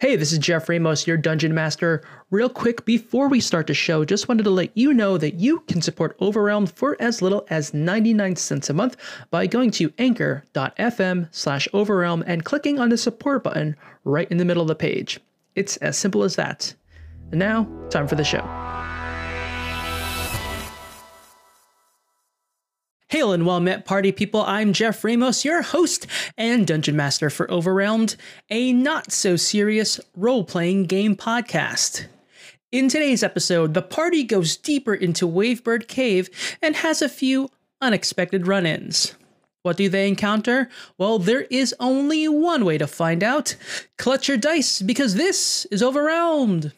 Hey, this is Jeff Ramos, your Dungeon Master. Real quick, before we start the show, just wanted to let you know that you can support Overwhelmed for as little as 99 cents a month by going to anchor.fm slash overwhelm and clicking on the support button right in the middle of the page. It's as simple as that. And now, time for the show. Hail and well met, party people. I'm Jeff Ramos, your host and dungeon master for Overwhelmed, a not so serious role playing game podcast. In today's episode, the party goes deeper into Wavebird Cave and has a few unexpected run ins. What do they encounter? Well, there is only one way to find out. Clutch your dice because this is Overwhelmed.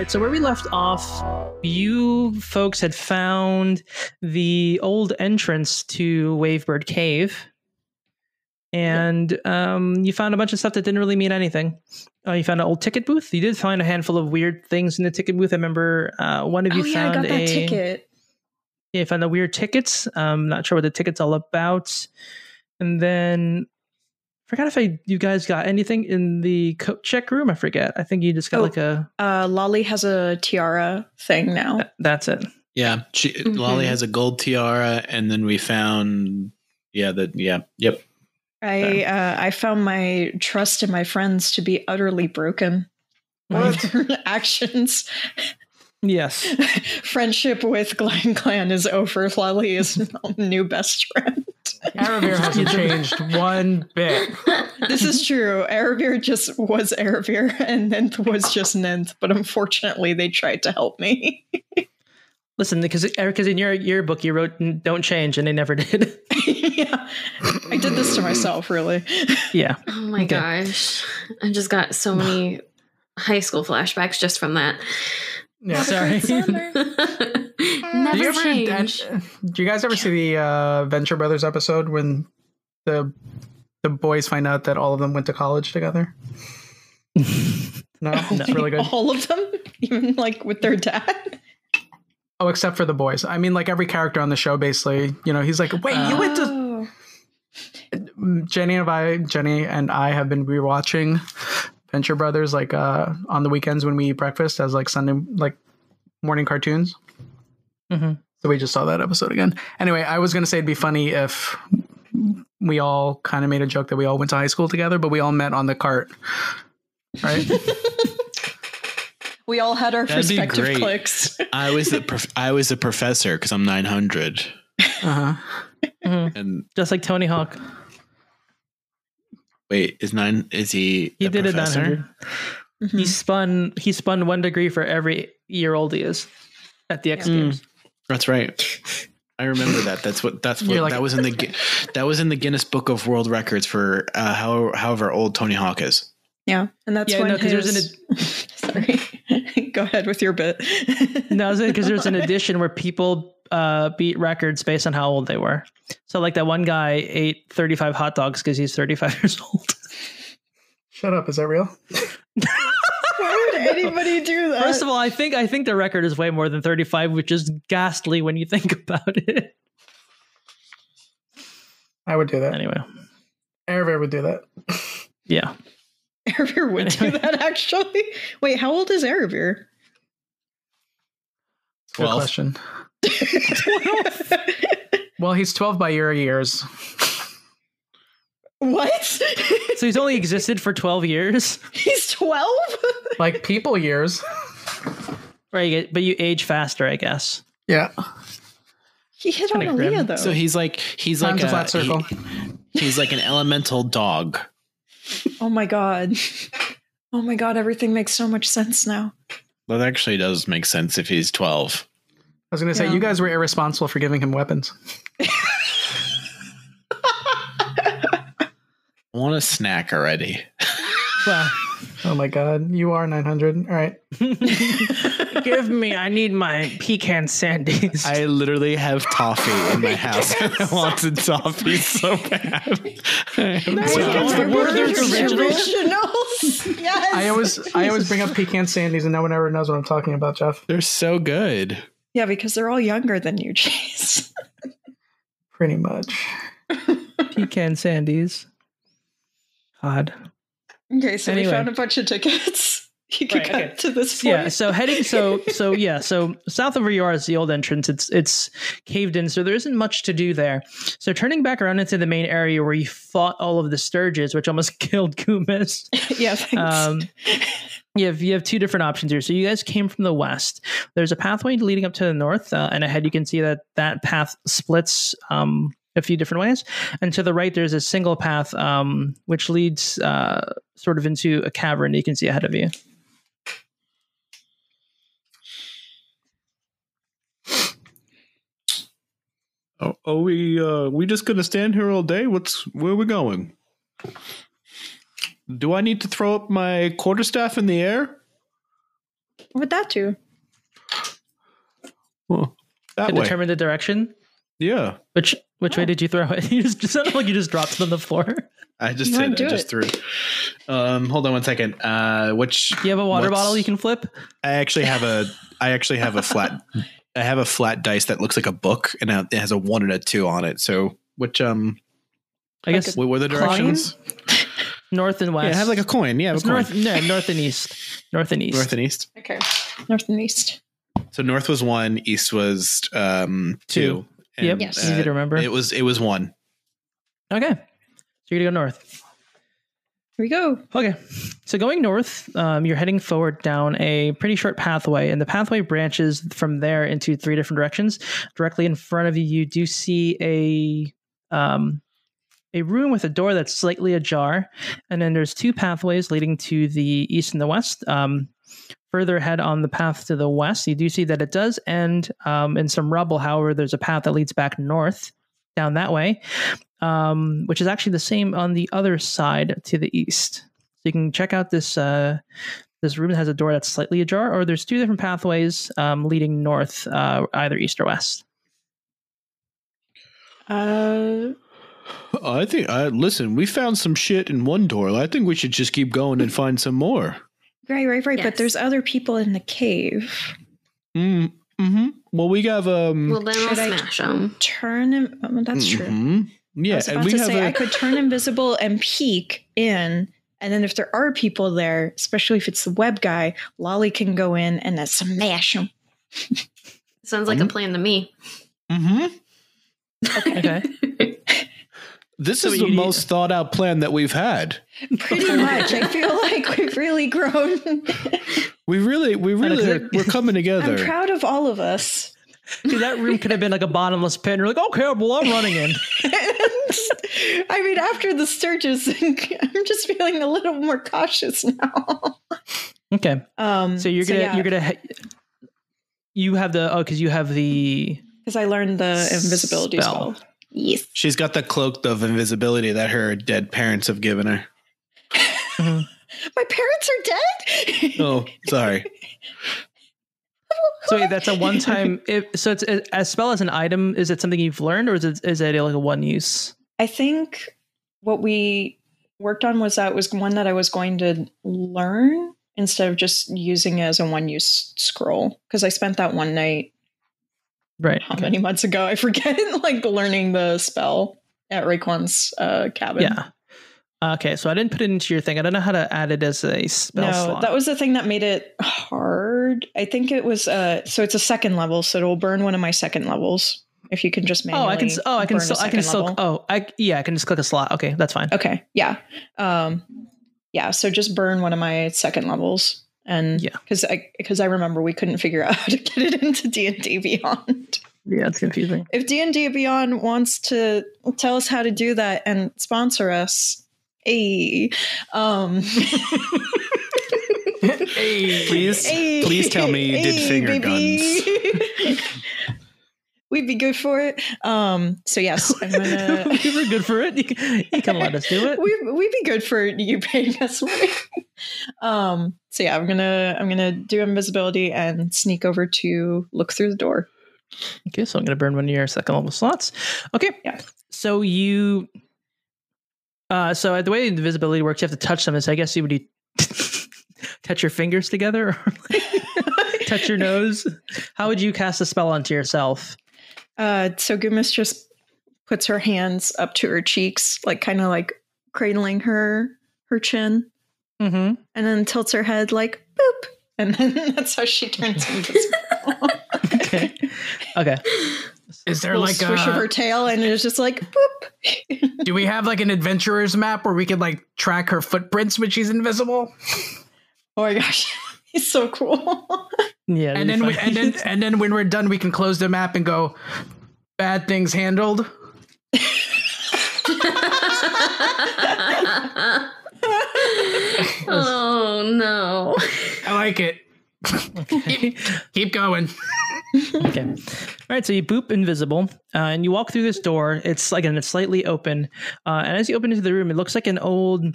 Right, so where we left off, you folks had found the old entrance to Wavebird Cave, and um, you found a bunch of stuff that didn't really mean anything. Uh, you found an old ticket booth. You did find a handful of weird things in the ticket booth. I remember uh, one of you oh yeah, I found got that a ticket. yeah, you found the weird tickets. I'm not sure what the ticket's all about. And then forgot if I you guys got anything in the coat check room. I forget. I think you just got Oh. like a Uh, Lolly has a tiara thing now. that's it. Yeah, she, Lolly Mhm. has a gold tiara, and then we found, yeah, That. yeah, yep. I uh, I found my trust in my friends to be utterly broken by their actions. Yes. Friendship with Glen Clan is over. Lolly is new best friend. Aravir hasn't changed one bit. This is true. Aravir just was Aravir, and Ninth was just Ninth. But unfortunately, they tried to help me. Listen, because because in your yearbook you wrote "Don't change" and they never did. yeah, I did this to myself. Really. yeah. Oh my Okay. gosh. I just got so many high school flashbacks just from that. Yeah. Sorry. Did Never you ever, change. and- do you guys ever see the uh, Venture Brothers episode when the the boys find out that all of them went to college together? No, it's really good. All of them, even like with their dad. Oh, except for the boys. I mean, like every character on the show, basically, you know, he's like, "Wait, you went to Oh. Jenny and I, Jenny and I have been rewatching Venture Brothers like uh on the weekends when we eat breakfast as like Sunday like morning cartoons. Mhm. So we just saw that episode again. Anyway, I was gonna say it'd be funny if we all kind of made a joke that we all went to high school together, but we all met on the cart, right? We all had our That'd be cliques. I was the prof- I was the professor because I'm 900, uh-huh. Mhm. and Just like Tony Hawk, wait, is nine? Is he? he a did it nine professor? Mm-hmm. He spun he spun one degree for every year old he is at the X Yeah. Games. That's right. I remember that. That's what. That's what. Like- that was in the. Gui- That was in the Guinness Book of World Records for uh, however however old Tony Hawk is. Yeah, and that's Yeah, when no, 'cause there's his... Sorry, go ahead with your bit. No, because there's an edition where people uh, beat records based on how old they were. So, like that one guy ate 35 hot dogs because he's 35 years old. Shut up, is that real? Why would anybody do that? First of all, I think I think the record is way more than 35, which is ghastly when you think about it. I would do that. Anyway, Aravir would do that. yeah. Aravir would do that. Actually, wait, how old is Aravir? Good Twelve. question. Well, he's 12 by your years. what? So he's only existed for 12 years, He's twelve. Like people years. right? But you age faster, I guess. Yeah. He hit on Kinda grim. Aaliyah though. So he's like he's Time's like a flat circle. he- he's like an elemental dog. oh my god. Oh my god, everything makes so much sense now. That actually does make sense if he's 12. I was going to say, Yeah. you guys were irresponsible for giving him weapons. I want a snack already. Well, Oh my god, you are 900. All right. Give me. I need my pecan sandies. I literally have toffee in my house. I wanted toffee so bad. I'm Nice. Well, the word is original. Originals. Yes. I always I always bring up pecan sandies and no one ever knows what I'm talking about, Jeff. They're so good. Yeah, because they're all younger than you, Chase. Pretty much. pecan sandies. Odd. Okay, so Anyway. we found a bunch of tickets. You can Right, cut okay. to this point. Yeah. So heading. So so yeah. So south of where you are is the old entrance. It's it's caved in, so there isn't much to do there. So turning back around into the main area where you fought all of the stirges, which almost killed Kumis. yeah, thanks. Um, you have you have two different options here. So you guys came from the west. There's a pathway leading up to the north, uh, and ahead you can see that that path splits um, a few different ways. And to the right, there's a single path um, which leads uh, sort of into a cavern you can see ahead of you. Oh, are we uh we just gonna stand here all day? What's where are we going? Do I need to throw up my quarterstaff in the air? what would that do? Well, that To way. determine the direction. yeah. Which which way did you throw it? You just it sounded like you just dropped it on the floor. I just did. I just it. threw. it. Um, hold on one second. Uh, which You have a water bottle you can flip. I actually have a. I actually have a flat. I have a flat dice that looks like a book, and it has a one and a two on it. So, which um, I guess what were the Coin? directions? north and west. Yeah, I have like a coin. Yeah, have It's a coin. north. No, north and east. North and east. North and east. Okay, north and east. So north was one, east was um two. Two. Yep. Yes. Easy to remember. It was it was one. okay. So you're gonna go north. Here we go. Okay. So going north, um, you're heading forward down a pretty short pathway, and the pathway branches from there into three different directions. Directly in front of you, you do see a um, a room with a door that's slightly ajar, and then there's two pathways leading to the east and the west. Um, further ahead on the path to the west, you do see that it does end um, in some rubble. However, there's a path that leads back north down that way, um, which is actually the same on the other side to the east. So you can check out this uh, this room that has a door that's slightly ajar, or there's two different pathways um, leading north, uh, either east or west. Uh, I think I listen, we found some shit in one door. I think we should just keep going and find some more. right, right, right. Yes. But there's other people in the cave. Mm, hmm Well we have um Well, then I'll Should I- smash them. Turn him. Oh, that's true. mhm. I Yeah, was about and we to have say a, I could turn invisible and peek in, and then if there are people there, especially if it's the web guy, Lolly can go in and then smash him. Sounds like Mhm. a plan to me. Mm-hmm. Okay. This So is the need- most thought out plan that we've had. Pretty much. I feel like we've really grown. We really we really are, we're coming together. I'm proud of all of us. Dude, that room could have been like a bottomless pit. You're like, okay, well, I'm running in. I mean, after the Stirges, I'm just feeling a little more cautious now. Okay. Um, So you're gonna yeah, you're gonna he- you have the oh because you have the because I learned the invisibility Spell. spell. Yes. She's got the cloak of invisibility that her dead parents have given her. My parents are dead. Oh, sorry. so wait, that's a one time. If so, it's a, a spell as an item. Is it something you've learned, or is it is it like a one use? I think what we worked on was that was one that I was going to learn instead of just using it as a one use scroll. Because I spent that one night, Right. how okay. many months ago? I forget, like learning the spell at Raekwon's uh, cabin. Yeah. Okay, so I didn't put it into your thing. I don't know how to add it as a spell No, slot. that was the thing that made it hard. I think it was uh so it's a second level, so it'll burn one of my second levels. If you can just make oh, I can. Oh, I can. Still, I can still. level. Oh, I yeah. I can just click a slot. Okay, that's fine. Okay, yeah. Um yeah, so just burn one of my second levels. And Yeah. because I because I remember we couldn't figure out how to get it into D and D Beyond. Yeah, it's confusing. If D and D Beyond wants to tell us how to do that and sponsor us, hey, um, Please, hey, please tell me you did finger baby. guns. we we'd be good for it. Um, so yes, I'm gonna. we were good for it. You can, you can let us do it. we we'd be good for you paying us money. um, so yeah, I'm gonna I'm gonna do invisibility and sneak over to look through the door. Okay, so I'm going to burn one of your second level slots. Okay. Yeah. So you, uh, so the way invisibility works, you have to touch something. So I guess you would touch your fingers together, or like touch your nose. How would you cast a spell onto yourself? Uh, so Gumas just puts her hands up to her cheeks, like kind of like cradling her her chin, Mm-hmm. and then tilts her head like boop, and then that's how she turns invisible. Okay. Okay. Is there Little like swish of her tail, and it's just like boop. do we have like an adventurer's map where we could like track her footprints when she's invisible? Oh my gosh, he's so cool. Yeah. And then we, and then and then when we're done, we can close the map and go. Bad things handled. oh no. I like it. keep, keep going. okay. All right. So you boop invisible, uh, and you walk through this door. It's like, and it's slightly open. Uh, and as you open into the room, it looks like an old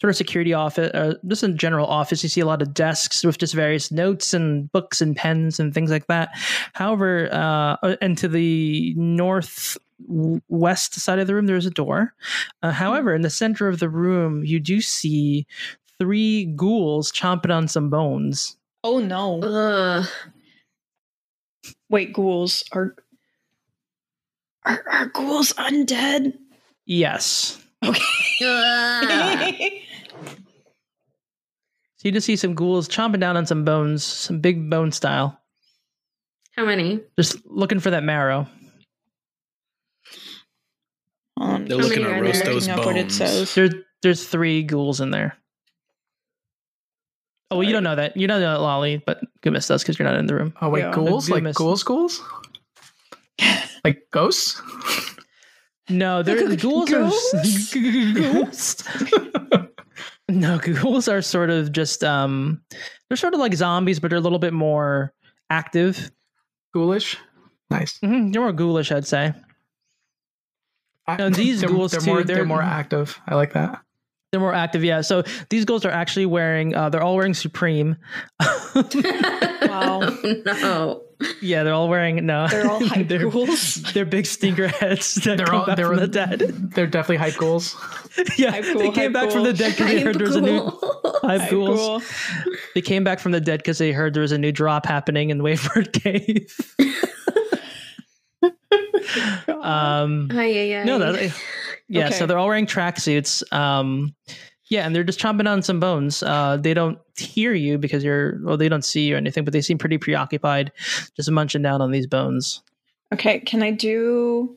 sort of security office, uh, just a general office. You see a lot of desks with just various notes and books and pens and things like that. However, uh, and to the north west side of the room, there's a door. Uh, however, in the center of the room, you do see three ghouls chomping on some bones. oh no! Ugh. Wait, ghouls are are, are ghouls undead? Yes. Ugh. So you just see some ghouls chomping down on some bones, some big bone style, How many? just looking for that marrow. Um, They're looking many to roast there? those looking up what it bones. says. There's there's three ghouls in there. Oh, well, you don't know that. You don't know that, Lolly, but Gumis does because you're not in the room. Oh wait, Yeah. ghouls like ghouls, ghouls, like ghosts. No, they're ghouls are ghouls. no, ghouls are sort of just um, they're sort of like zombies, but they're a little bit more active. Ghoulish. Nice. hmm They're more ghoulish, I'd say. No, these they're, ghouls they're too, More, they're, they're- more active. I like that. They're more active, yeah. So these ghouls are actually wearing. Uh, they're all wearing Supreme. Wow. Oh, no. Yeah, they're all wearing no. They're all hype they're, ghouls. They're big stinker heads that They're come all back they're from the dead. They're definitely hype ghouls. yeah, Hype they ghoul, came hype back from the dead because they heard there was a new hype Hype ghouls. ghoul. They came back from the dead because they heard there was a new drop happening in the Wavebird Cave. um, Ay, ay, ay. no, that, yeah. So they're all wearing tracksuits. Um, yeah, and they're just chomping on some bones. Uh, they don't hear you because you're well. They don't see you or anything, but they seem pretty preoccupied, just munching down on these bones. Okay, can I do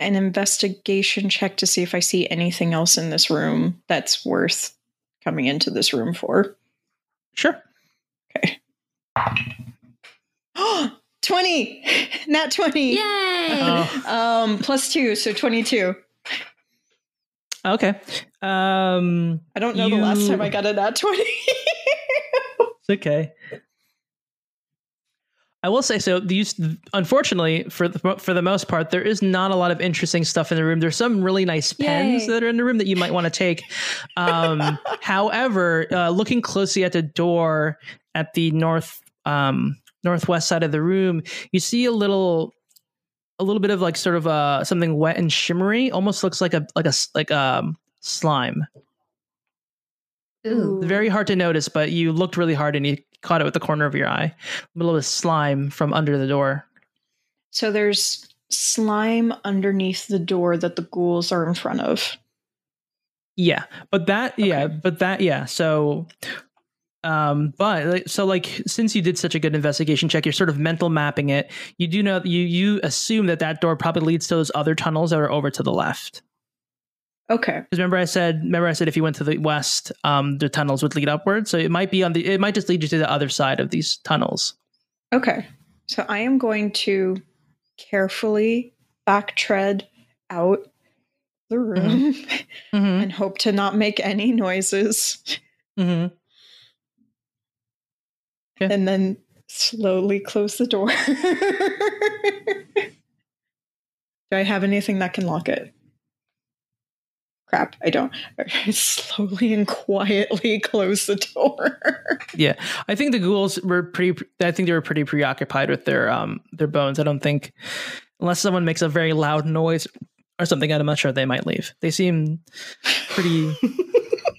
an investigation check to see if I see anything else in this room that's worth coming into this room for? Sure. okay 20! Not 20. Yay! Oh. Um, plus two, so 22. Okay. Um, I don't know the last time I got a nat 20. It's okay. I will say so. These, unfortunately, for the, for the most part, there is not a lot of interesting stuff in the room. There's some really nice pens Yay. that are in the room that you might want to take. Um, however, uh, looking closely at the door at the north um, northwest side of the room, you see a little a little bit of like sort of uh something wet and shimmery. Almost looks like a like a like um slime. Ooh. Very hard to notice, but you looked really hard and you caught it with the corner of your eye. A little bit of slime from under the door. so there's slime underneath the door that the ghouls are in front of. Yeah, but that yeah, but that yeah. So, um, but so like since you did such a good investigation check, you're sort of mental mapping it. You do know you you assume that that door probably leads to those other tunnels that are over to the left. Okay. Because remember I said remember I said if you went to the west, um, the tunnels would lead upward. So it might be on the it might just lead you to the other side of these tunnels. Okay. So I am going to carefully back-tread out the room Mm-hmm. and hope to not make any noises Mm-hmm. Okay. and then slowly close the door. Do I have anything that can lock it? Crap, I don't. Slowly and quietly close the door. Yeah, I think the ghouls were pretty. I think they were pretty preoccupied with their um their bones. I don't think unless someone makes a very loud noise or something, I'm not sure they might leave. They seem pretty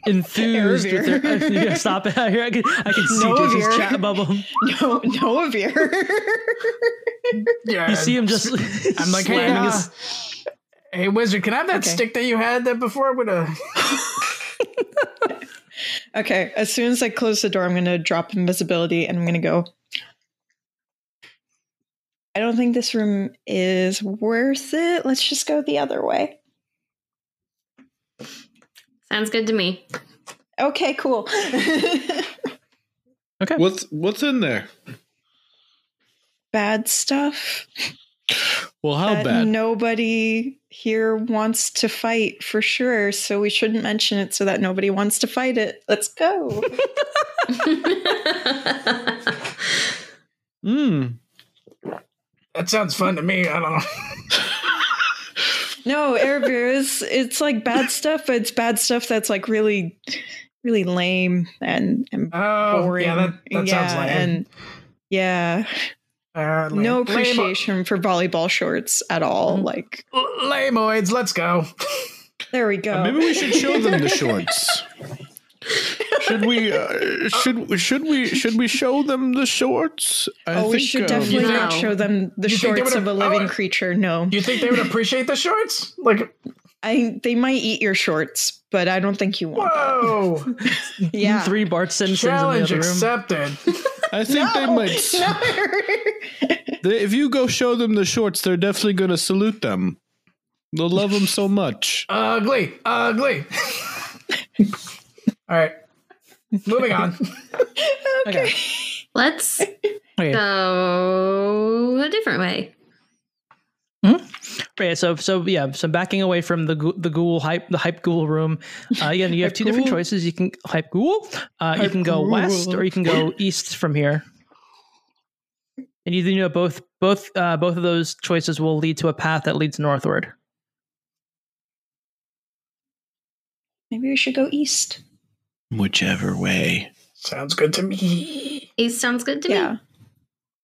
enthused with their. Uh, yeah, stop it! Here, I can, I can see No Jason's chat bubble. no, no beer. Yeah. You see him just. I'm like, hey, uh, his- hey, wizard, can I have that Okay. stick that you had that before with a? okay, as soon as I close the door, I'm going to drop invisibility and I'm going to go. I don't think this room is worth it. Let's just go the other way. Sounds good to me. Okay, cool. Okay. What's what's in there? Bad stuff. Well, how that bad? nobody here wants to fight for sure. So we shouldn't mention it so that nobody wants to fight it. Let's go. Hmm. That sounds fun to me. I don't know. no, Aravir is it's like bad stuff, but it's bad stuff that's like really, really lame and, and Oh, boring. yeah, that, that sounds lame. and yeah, Uh, lame- no lame- appreciation for volleyball shorts at all. Like Lamoids, let's go. there we go. Uh, maybe we should show them the shorts. should we? Uh, should should we? Should we show them the shorts? I oh, we think, should um, definitely No. not show them the You shorts of a living oh, creature. No, You think they would appreciate the shorts? Like, I they might eat your shorts, but I don't think you want. whoa! That. Yeah. Three Bart Simpsons in the Challenge other room. accepted. I think they might. They, if you go show them the shorts, they're definitely going to salute them. They'll love them so much. ugly, ugly. All right, moving on. Okay. Let's Okay. go a different way. Right. So so yeah. So backing away from the ghoul- the ghoul hype the hype ghoul room. Uh, again, you have Hype two different choices. You can hype ghoul. Uh, you can go ghoul. west or you can go east from here. And you, you know both both uh, both of those choices will lead to a path that leads northward. Maybe we should go east. Whichever way. Sounds good to me. East sounds good to Yeah. me.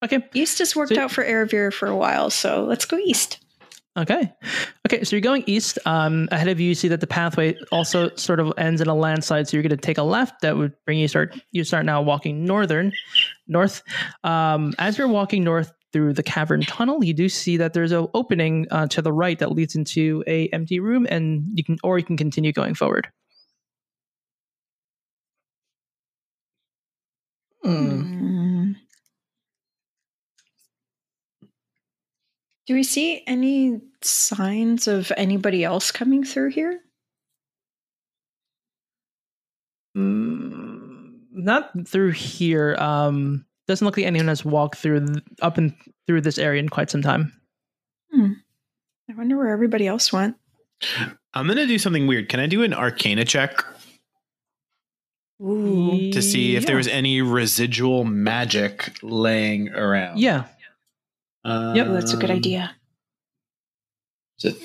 Okay. East has worked So- out for Aravir for a while, so let's go east. Okay. Okay. So you're going east. Um, ahead of you, you see that the pathway also sort of ends in a landslide. So you're going to take a left. That would bring you start. You start now walking northern, north. Um, as you're walking north through the cavern tunnel, you do see that there's an opening uh, to the right that leads into a empty room, and you can or you can continue going forward. Mm. Do we see any signs of anybody else coming through here? Mm, not through here. Um, doesn't look like anyone has walked through th- up and through this area in quite some time. I wonder where everybody else went. I'm going to do something weird. Can I do an arcana check Ooh. to see if Yeah. there was any residual magic laying around? Yeah. Um, Yep. That's a good idea. Is it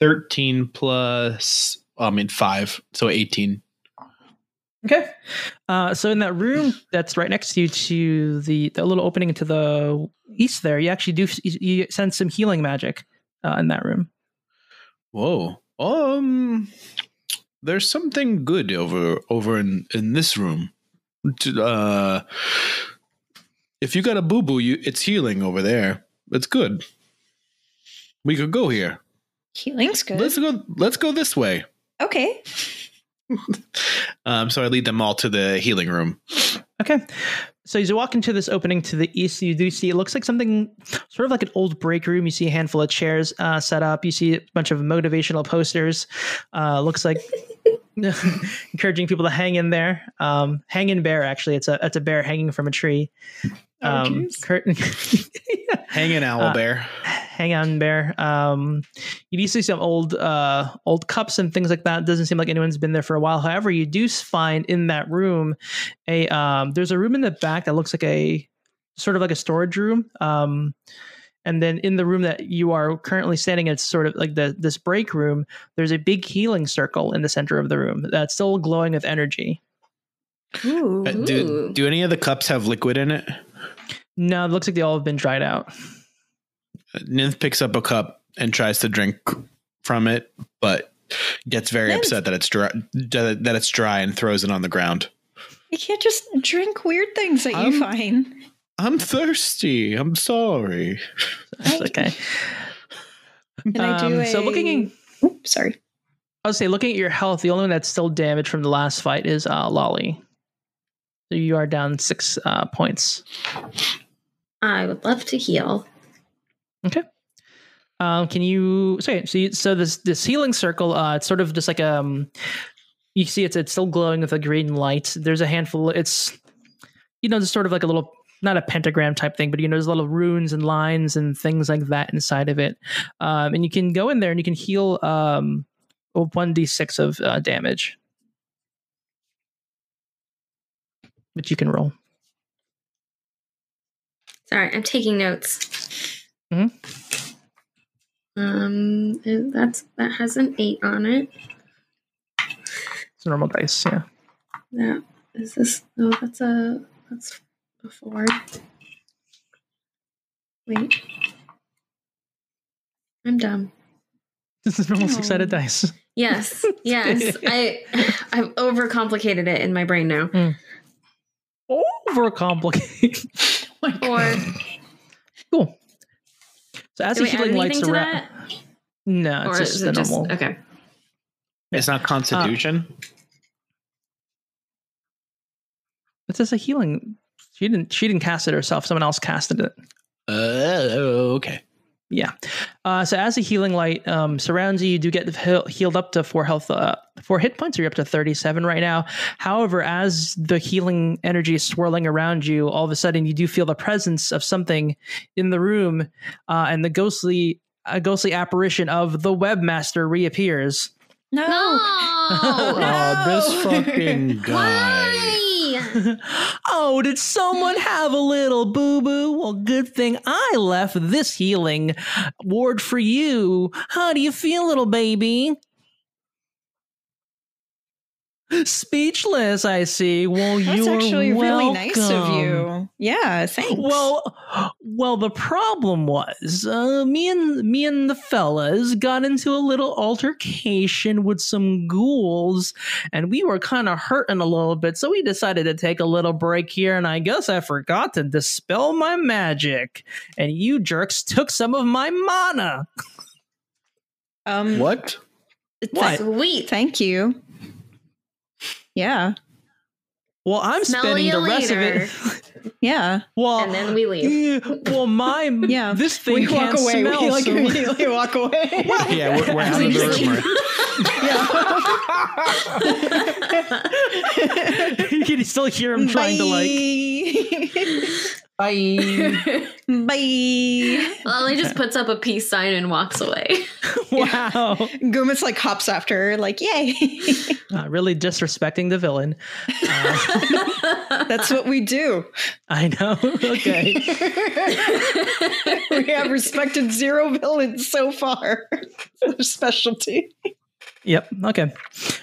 13 plus, I mean, 5, so 18. Okay. Uh, so in that room that's right next to you, to the, the little opening to the east, there, you actually do you, you sense some healing magic uh, in that room. Whoa. Um, there's something good over over in in this room. Uh, if you got a boo boo, you it's healing over there. It's good. We could go here. Healing's good. Let's go. Let's go this way. okay. Um, so I lead them all to the healing room. Okay. So as you walk into this opening to the east, you do see it looks like something sort of like an old break room. You see a handful of chairs uh, set up. You see a bunch of motivational posters. Uh, looks like encouraging people to hang in there. Um, hang in bear, actually. It's a it's a bear hanging from a tree. Oh, Um, jeez. curtain. Hanging owl Uh, bear. hang on bear um you do see some old uh old cups and things like that It doesn't seem like anyone's been there for a while however you do find in that room a um there's a room in the back that looks like a sort of like a storage room. Um, and then in the room that you are currently standing, it's sort of like the this break room. There's a big healing circle in the center of the room that's still glowing with energy. Ooh. Uh, do, do any of the cups have liquid in it? No, it looks like they all have been dried out. Ninth picks up a cup and tries to drink from it, but gets very Ninth. upset that it's dry, that that it's dry and throws it on the ground. You can't just drink weird things that you find. I'm thirsty. I'm sorry. That's okay. Can I do Um, a... so looking in, Oops, sorry. I would say looking at your health, the only one that's still damaged from the last fight is uh, Lolly. So you are down six uh, points. I would love to heal. Okay. Um, can you? So, so, you, so this this healing circle, uh, it's sort of just like um, you see it's it's still glowing with a green light. There's a handful. It's you know, just sort of like a little not a pentagram type thing, but you know, there's a little runes and lines and things like that inside of it. Um, and you can go in there and you can heal um, one d six of uh, damage, which you can roll. Sorry, I'm taking notes. Mhm. Um, that's that has an eight on it. It's a normal dice, yeah. That is this. No, that's a that's a four. Wait, I'm dumb. This is normal six sided Oh. dice. Yes, yes. I I've overcomplicated it in my brain now. Hmm. Overcomplicate. Or cool. So as do the healing lights to around, that? no, it's Or just is the it just normal. okay? It's not uh, Constitution. It's just a healing. She didn't. She didn't cast it herself. Someone else casted it. Uh, okay. Yeah. Uh, so as the healing light um, surrounds you, you do get heal- healed up to four health, uh, four hit points. You're up to 37 right now. However, as the healing energy is swirling around you, all of a sudden you do feel the presence of something in the room, uh, and the ghostly, a ghostly apparition of the webmaster reappears. No. Oh, No. this fucking guy. Oh, did someone have a little boo boo? Well, good thing I left this healing ward for you. How do you feel, little baby? Speechless, I see. Well, That's you're actually really nice of you. Yeah, thanks. Well, well, the problem was uh, me and me and the fellas got into a little altercation with some ghouls, and we were kind of hurting a little bit. So we decided to take a little break here, and I guess I forgot to dispel my magic, and you jerks took some of my mana. um, What? What? Sweet. Thank you. Yeah, Well, I'm Smell spending the rest later. of it. yeah. well, And then we leave. yeah, well, my Yeah. this thing we can't walk away. smell. we like so- immediately walk away. Yeah, we're, we're out of the room. right? you can still hear him trying to like. Bye. Bye. Lolly just puts up a peace sign and walks away. Wow. Gumitz like hops after her, like, yay. Uh, really disrespecting the villain. Uh, That's what we do. I know. Okay. we have respected zero villains so far. Their specialty. Yep. Okay. All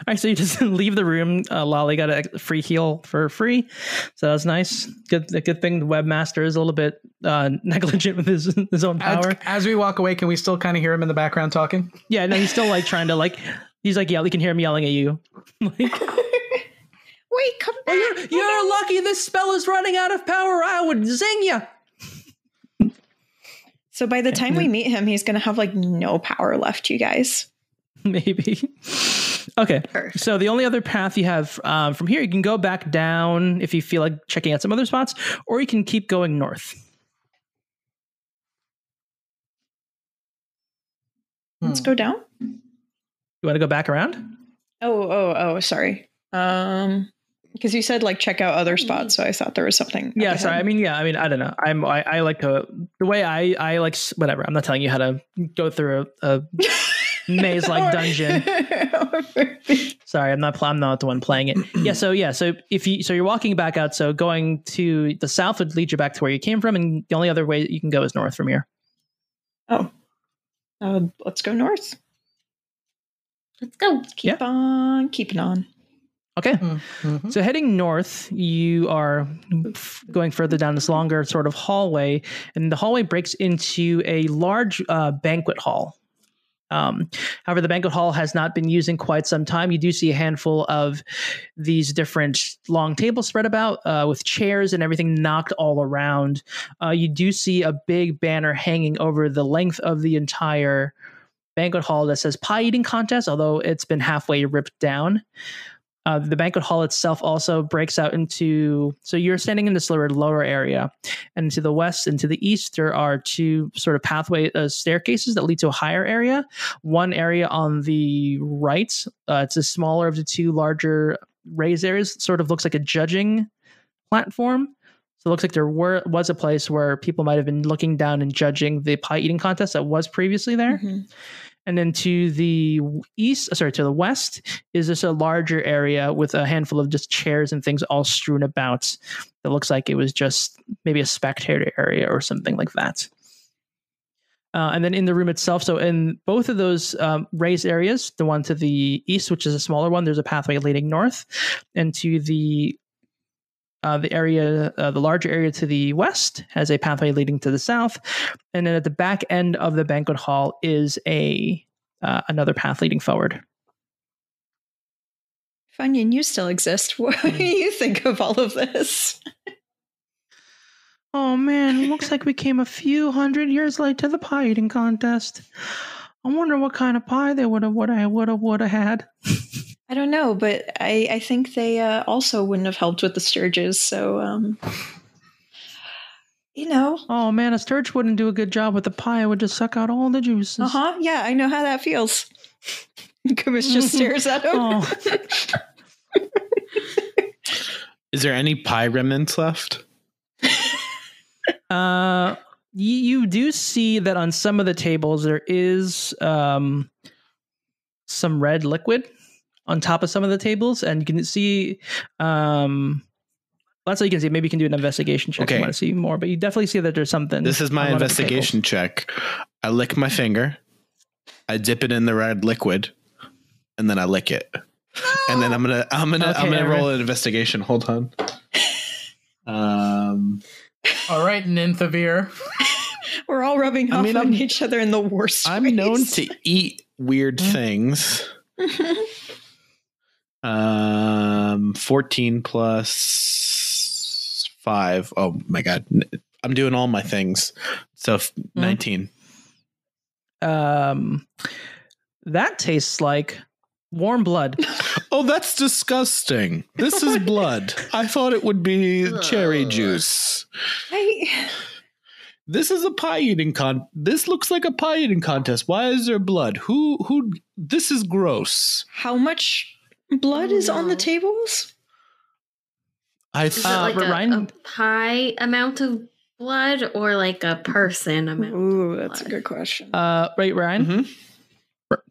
right. So you just leave the room. Uh, Lolly got a free heal for free, so that's nice. Good. A good thing the webmaster is a little bit uh, negligent with his his own power. as we walk away, can we still kind of hear him in the background talking? Yeah. No, he's still like trying to like. He's like, yeah, we can hear him yelling at you. like, Wait, come back. oh, you're, you're lucky this spell is running out of power. I would zing you. So by the time we meet him, he's going to have like no power left, you guys. Maybe. Okay. Perfect. So the only other path you have um, from here, you can go back down if you feel like checking out some other spots, or you can keep going north. Let's go down. You want to go back around? Oh, oh, oh, sorry. Um, because you said like check out other spots, so I thought there was something. up Yeah. ahead. Sorry. I mean, yeah. I mean, I don't know. I'm. I, I like to the way I. I like whatever. I'm not telling you how to go through a, a maze like dungeon. Sorry, I'm not. pl- I'm not the one playing it. yeah. So yeah. So if you so you're walking back out. So going to the south would lead you back to where you came from, and the only other way you can go is north from here. oh, uh, let's go north. Let's go. Keep on keeping on. Okay. Mhm. So heading north, you are f- going further down this longer sort of hallway, and the hallway breaks into a large uh, banquet hall. Um, however, the banquet hall has not been used in quite some time. You do see a handful of these different long tables spread about uh, with chairs and everything knocked all around. Uh, you do see a big banner hanging over the length of the entire banquet hall that says pie eating contest, although it's been halfway ripped down. Uh, the banquet hall itself also breaks out into so you're standing in this lower lower area, and to the west and to the east there are two sort of pathway uh, staircases that lead to a higher area. One area on the right, uh, it's a smaller of the two larger raised areas. Sort of looks like a judging platform. So it looks like there were was a place where people might have been looking down and judging the pie eating contest that was previously there. Mhm. And then to the east, uh, sorry, to the west is just a larger area with a handful of just chairs and things all strewn about. That looks like it was just maybe a spectator area or something like that. Uh, and then in the room itself, so in both of those um, raised areas, the one to the east, which is a smaller one, there's a pathway leading north, and to the uh, the area, uh, the larger area to the west, has a pathway leading to the south, and then at the back end of the banquet hall is a uh, another path leading forward. Funyun, you still exist. What do you think of all of this? Oh man, looks like we came a few hundred years late to the pie eating contest. I wonder what kind of pie they would have, would have, would have, would have had. I don't know, but I, I think they uh, also wouldn't have helped with the Stirges. So, um, you know, Oh man, a stirge wouldn't do a good job with the pie. It would just suck out all the juices. uh huh. Yeah, I know how that feels. Kumis just stares at him. Oh. Is there any pie remnants left? Uh, you, you do see that on some of the tables there is um, some red liquid on top of some of the tables, and you can see. Um, that's all you can see. Maybe you can do an investigation check. if You want to see more, but you definitely see that there's something. This is my on one of the investigation check. I lick my finger, I dip it in the red liquid, and then I lick it. And then I'm gonna I'm gonna Okay, I'm gonna roll an investigation. Hold on. Um All right, Ninthavir. We're all rubbing I mean, on I'm- each other in the worst I'm known to eat weird things. Um 14 plus 5. Oh my god. I'm doing all my things. So f- 19. Um, that tastes like warm blood. Oh, that's disgusting. This is blood. I thought it would be cherry juice. I, This is a pie eating con. This looks like a pie eating contest. Why is there blood? Who who this is gross. how much blood is on the tables? I Is th- it Uh, like but a, Ryan- a pie amount of blood or like a person amount? Ooh, that's a blood? good question. Uh, right, Ryan. Mhm.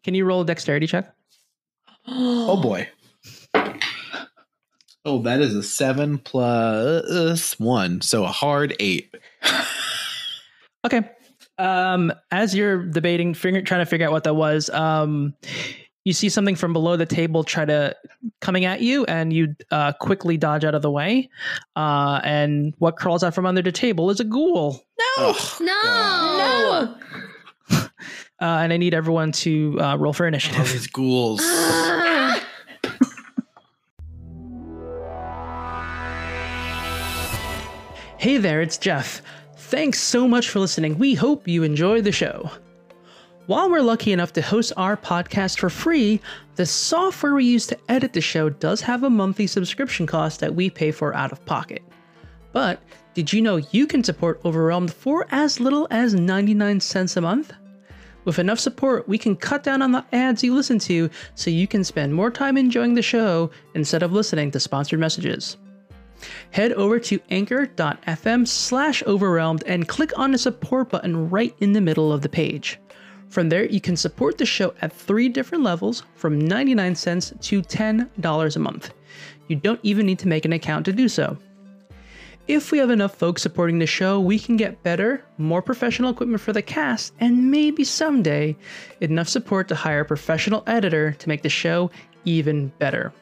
Can you roll a dexterity check? Oh boy. Oh, that is a 7 plus 1. So a hard 8. Okay. Um, as you're debating, figure, trying to figure out what that was, um, you see something from below the table try to coming at you, and you uh, quickly dodge out of the way. Uh, and what crawls out from under the table is a ghoul. No, Ugh. No! no. Uh, and I need everyone to uh, roll for All initiative. these ghouls. Hey there, it's Jeff. Thanks so much for listening. We hope you enjoy the show. While we're lucky enough to host our podcast for free, the software we use to edit the show does have a monthly subscription cost that we pay for out of pocket. But did you know you can support Overwhelmed for as little as 99 cents a month? With enough support, we can cut down on the ads you listen to so you can spend more time enjoying the show instead of listening to sponsored messages head over to anchor.fm slash overwhelmed and click on the support button right in the middle of the page. From there, you can support the show at three different levels from 99 cents to $10 a month. You don't even need to make an account to do so. If we have enough folks supporting the show, we can get better, more professional equipment for the cast, and maybe someday enough support to hire a professional editor to make the show even better.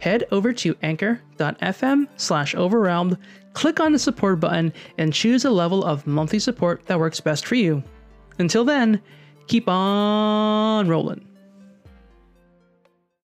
Head over to anchor.fm slash overwhelmed, click on the support button, and choose a level of monthly support that works best for you. Until then, keep on rolling.